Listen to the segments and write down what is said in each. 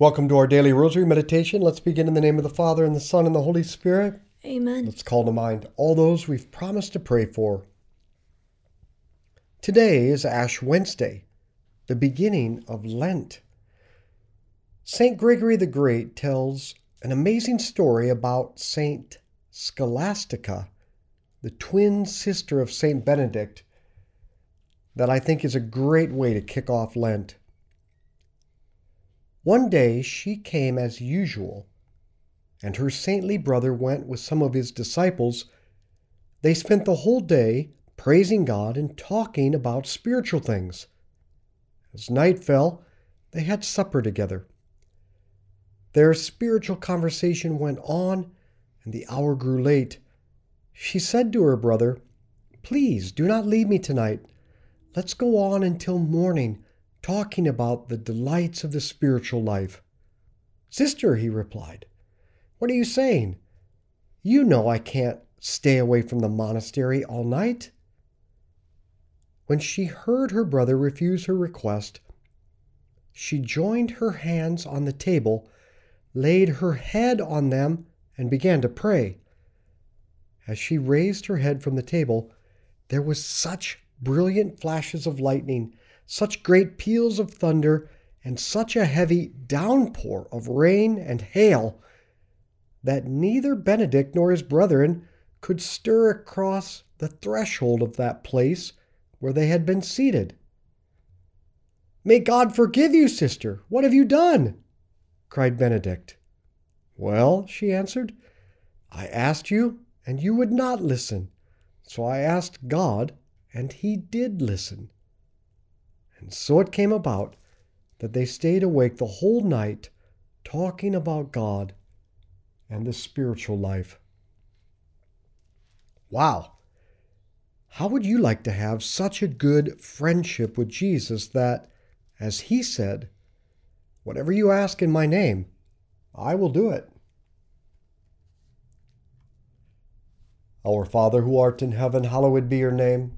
Welcome to our daily rosary meditation. Let's begin in the name of the Father, and the Son, and the Holy Spirit. Amen. Let's call to mind all those we've promised to pray for. Today is Ash Wednesday, the beginning of Lent. St. Gregory the Great tells an amazing story about St. Scholastica, the twin sister of St. Benedict, that I think is a great way to kick off Lent. One day she came as usual, and her saintly brother went with some of his disciples. They spent the whole day praising God and talking about spiritual things. As night fell, they had supper together. Their spiritual conversation went on, and the hour grew late. She said to her brother, Please do not leave me tonight. Let's go on until morning talking about the delights of the spiritual life. Sister, he replied, what are you saying? You know I can't stay away from the monastery all night. When she heard her brother refuse her request, she joined her hands on the table, laid her head on them, and began to pray. As she raised her head from the table, there was such brilliant flashes of lightning such great peals of thunder, and such a heavy downpour of rain and hail that neither Benedict nor his brethren could stir across the threshold of that place where they had been seated. May God forgive you, sister. What have you done? cried Benedict. Well, she answered, I asked you, and you would not listen. So I asked God, and he did listen. And so it came about that they stayed awake the whole night talking about God and the spiritual life. Wow! How would you like to have such a good friendship with Jesus that, as he said, Whatever you ask in my name, I will do it? Our Father who art in heaven, hallowed be your name.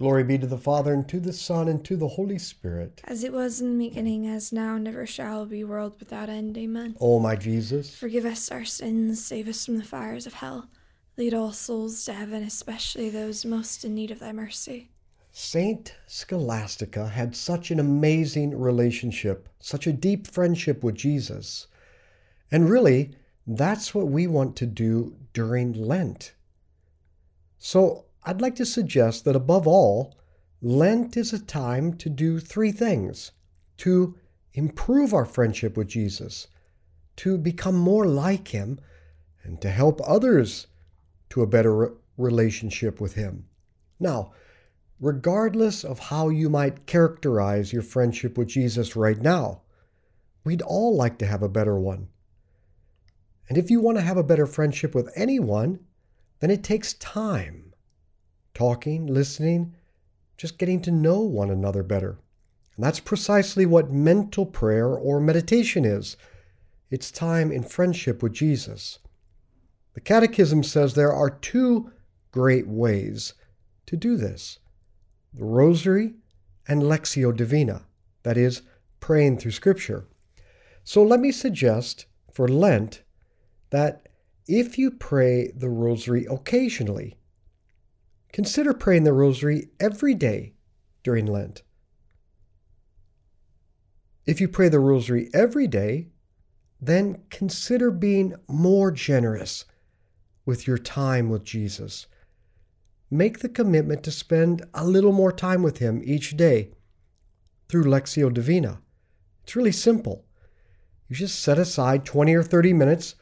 Glory be to the Father, and to the Son, and to the Holy Spirit. As it was in the beginning, as now, and ever shall be, world without end. Amen. O my Jesus, forgive us our sins, save us from the fires of hell. Lead all souls to heaven, especially those most in need of thy mercy. Saint Scholastica had such an amazing relationship, such a deep friendship with Jesus, And really, that's what we want to do during Lent. So I'd like to suggest that above all, Lent is a time to do three things to improve our friendship with Jesus, to become more like Him, and to help others to a better relationship with Him. Now, regardless of how you might characterize your friendship with Jesus right now, we'd all like to have a better one. And if you want to have a better friendship with anyone, then it takes time. Talking, listening, just getting to know one another better. And that's precisely what mental prayer or meditation is it's time in friendship with Jesus. The Catechism says there are two great ways to do this the Rosary and Lectio Divina, that is, praying through Scripture. So let me suggest for Lent that if you pray the Rosary occasionally, consider praying the Rosary every day during Lent. If you pray the Rosary every day, then consider being more generous with your time with Jesus. Make the commitment to spend a little more time with Him each day through Lectio Divina. It's really simple. You just set aside 20 or 30 minutes,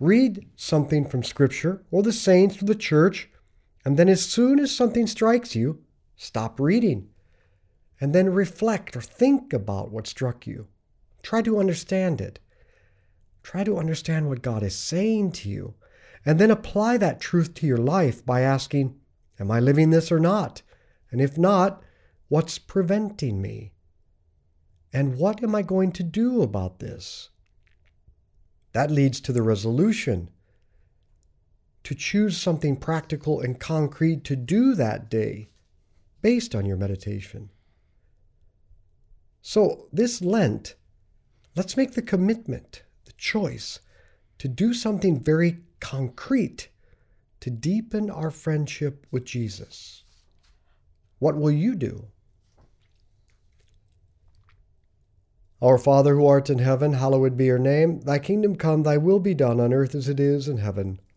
read something from Scripture or the saints or the church, and then as soon as something strikes you, stop reading. And then reflect or think about what struck you. Try to understand it. Try to understand what God is saying to you. And then apply that truth to your life by asking, Am I living this or not? And if not, what's preventing me? And what am I going to do about this? That leads to the resolution to choose something practical and concrete to do that day based on your meditation. So, this Lent, let's make the commitment, the choice, to do something very concrete to deepen our friendship with Jesus. What will you do? Our Father who art in heaven, hallowed be your name. Thy kingdom come, thy will be done on earth as it is in heaven.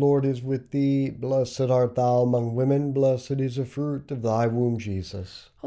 Lord is with thee. Blessed art thou among women, blessed is the fruit of thy womb, Jesus.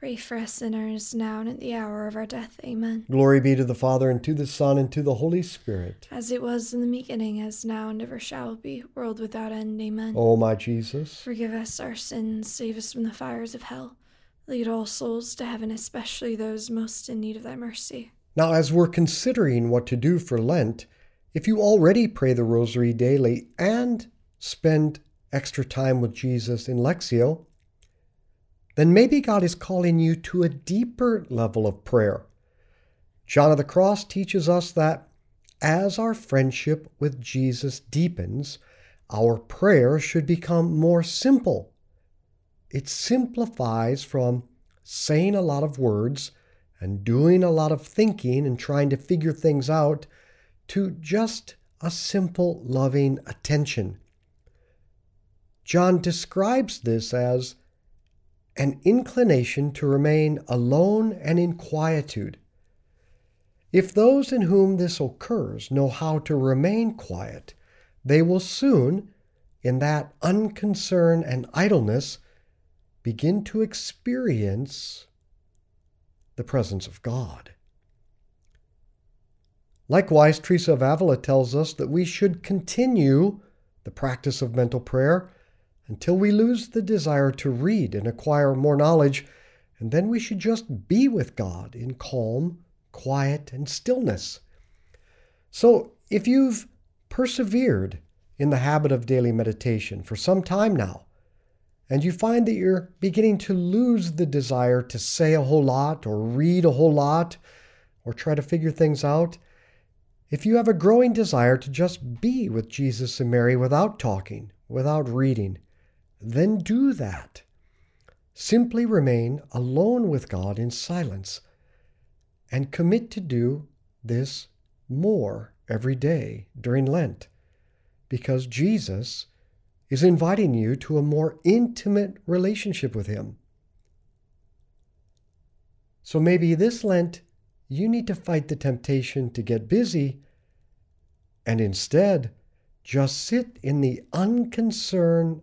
pray for us sinners, now and at the hour of our death. Amen. Glory be to the Father, and to the Son, and to the Holy Spirit. As it was in the beginning, as now, and ever shall be, world without end. Amen. O my Jesus, Forgive us our sins, save us from the fires of hell. Lead all souls to heaven, especially those most in need of thy mercy. Now, as we're considering what to do for Lent, if you already pray the Rosary daily and spend extra time with Jesus in Lectio, then maybe God is calling you to a deeper level of prayer. John of the Cross teaches us that as our friendship with Jesus deepens, our prayer should become more simple. It simplifies from saying a lot of words and doing a lot of thinking and trying to figure things out to just a simple, loving attention. John describes this as an inclination to remain alone and in quietude. If those in whom this occurs know how to remain quiet, they will soon, in that unconcern and idleness, begin to experience the presence of God. Likewise, Teresa of Avila tells us that we should continue the practice of mental prayer until we lose the desire to read and acquire more knowledge, and then we should just be with God in calm, quiet, and stillness. So, if you've persevered in the habit of daily meditation for some time now, and you find that you're beginning to lose the desire to say a whole lot or read a whole lot or try to figure things out, if you have a growing desire to just be with Jesus and Mary without talking, without reading, then do that. Simply remain alone with God in silence and commit to do this more every day during Lent because Jesus is inviting you to a more intimate relationship with Him. So maybe this Lent, you need to fight the temptation to get busy and instead just sit in the unconcern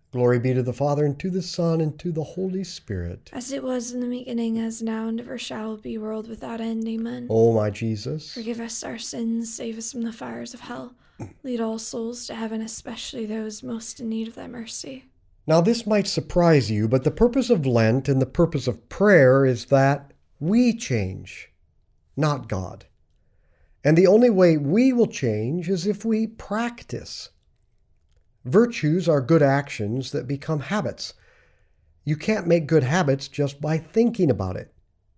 Glory be to the Father, and to the Son, and to the Holy Spirit. As it was in the beginning, as now, and ever shall be, world without end. Amen. O my Jesus, Forgive us our sins, save us from the fires of hell. Lead all souls to heaven, especially those most in need of thy mercy. Now, this might surprise you, but the purpose of Lent and the purpose of prayer is that we change, not God. And the only way we will change is if we practice. Virtues are good actions that become habits. You can't make good habits just by thinking about it.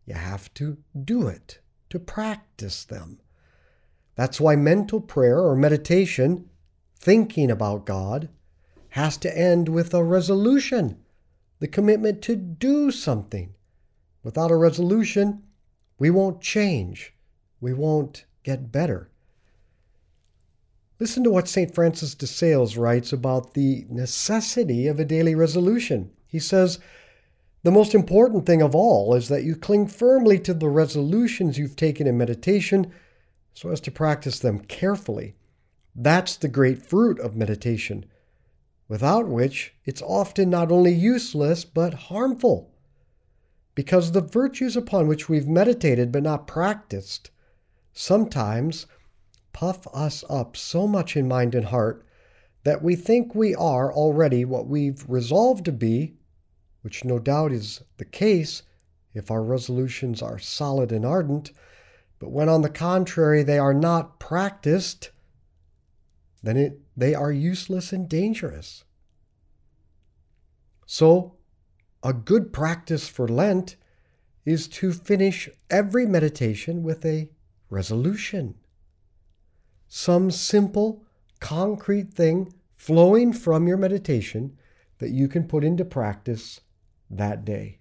You have to do it, to practice them. That's why mental prayer or meditation, thinking about God, has to end with a resolution, the commitment to do something. Without a resolution, we won't change. We won't get better. Listen to what St. Francis de Sales writes about the necessity of a daily resolution. He says, The most important thing of all is that you cling firmly to the resolutions you've taken in meditation so as to practice them carefully. That's the great fruit of meditation, without which it's often not only useless but harmful. Because the virtues upon which we've meditated but not practiced sometimes puff us up so much in mind and heart that we think we are already what we've resolved to be, which no doubt is the case if our resolutions are solid and ardent, but when on the contrary they are not practiced, then it, they are useless and dangerous. So, a good practice for Lent is to finish every meditation with a resolution. Some simple, concrete thing flowing from your meditation that you can put into practice that day.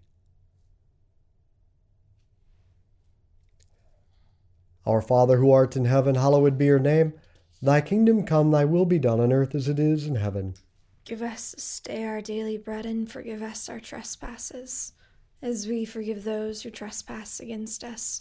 Our Father who art in heaven, hallowed be your name. Thy kingdom come, thy will be done on earth as it is in heaven. Give us this day our daily bread and forgive us our trespasses, as we forgive those who trespass against us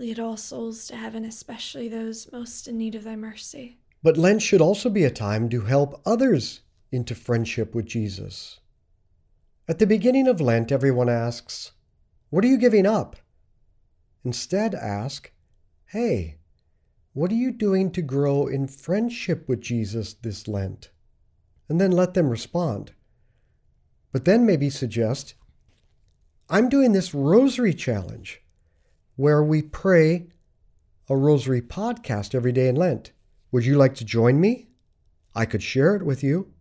Lead all souls to heaven, especially those most in need of thy mercy. But Lent should also be a time to help others into friendship with Jesus. At the beginning of Lent, everyone asks, What are you giving up? Instead, ask, Hey, what are you doing to grow in friendship with Jesus this Lent? And then let them respond. But then maybe suggest, I'm doing this rosary challenge where we pray a rosary podcast every day in Lent. Would you like to join me? I could share it with you.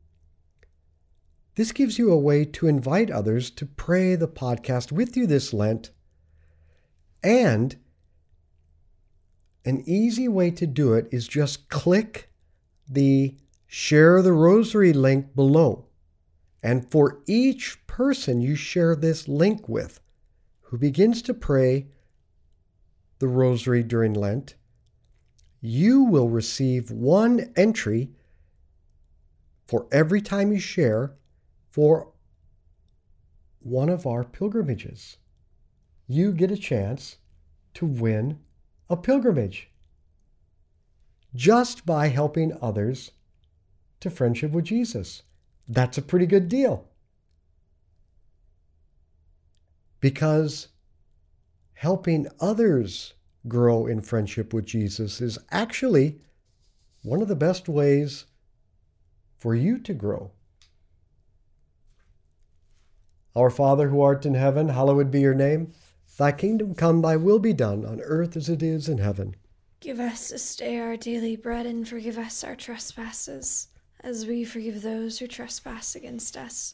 This gives you a way to invite others to pray the podcast with you this Lent. And an easy way to do it is just click the share the rosary link below. And for each person you share this link with who begins to pray the rosary during Lent, you will receive one entry for every time you share for one of our pilgrimages. You get a chance to win a pilgrimage just by helping others to friendship with Jesus. That's a pretty good deal. Because helping others grow in friendship with Jesus is actually one of the best ways for you to grow. Our Father who art in heaven, hallowed be your name. Thy kingdom come, thy will be done, on earth as it is in heaven. Give us this day our daily bread, and forgive us our trespasses, as we forgive those who trespass against us.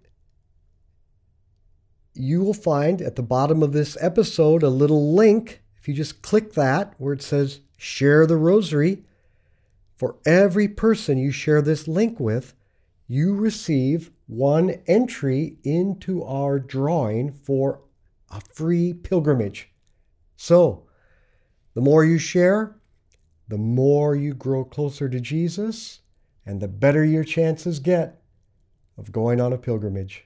You will find at the bottom of this episode a little link. If you just click that where it says share the rosary, for every person you share this link with, you receive one entry into our drawing for a free pilgrimage. So, the more you share, the more you grow closer to Jesus, and the better your chances get of going on a pilgrimage.